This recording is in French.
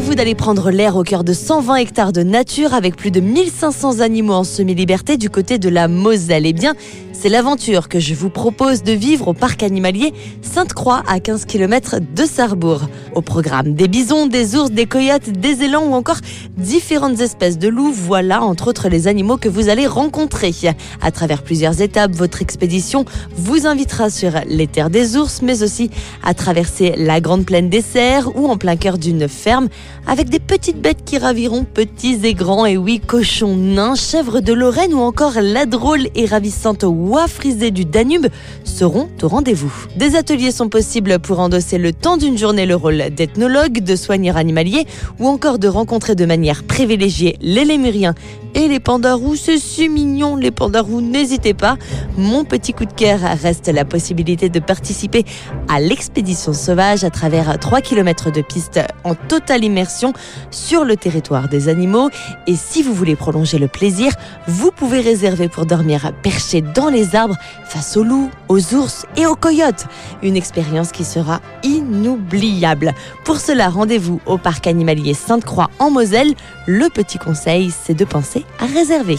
Imaginez-vous d'aller prendre l'air au cœur de 120 hectares de nature avec plus de 1500 animaux en semi-liberté du côté de la Moselle Eh bien, c'est l'aventure que je vous propose de vivre au parc animalier Sainte-Croix à 15 km de Sarrebourg. Au programme des bisons, des ours, des coyotes, des élans ou encore différentes espèces de loups, voilà entre autres les animaux que vous allez rencontrer. À travers plusieurs étapes, votre expédition vous invitera sur les terres des ours, mais aussi à traverser la grande plaine des cerfs ou en plein cœur d'une ferme avec des petites bêtes qui raviront petits et grands, et oui, cochons nains, chèvres de Lorraine ou encore la drôle et ravissante oie frisée du Danube seront au rendez-vous. Des ateliers sont possibles pour endosser le temps d'une journée le rôle d'ethnologue, de soigneur animalier ou encore de rencontrer de manière privilégiée les lémuriens et les pandas roux. C'est si mignon, les pandas roux, n'hésitez pas. Mon petit coup de cœur reste la possibilité de participer à l'expédition sauvage à travers 3 km de piste en totale sur le territoire des animaux. Et si vous voulez prolonger le plaisir, vous pouvez réserver pour dormir perché dans les arbres face aux loups, aux ours et aux coyotes. Une expérience qui sera inoubliable. Pour cela, rendez-vous au parc animalier Sainte-Croix en Moselle. Le petit conseil, c'est de penser à réserver.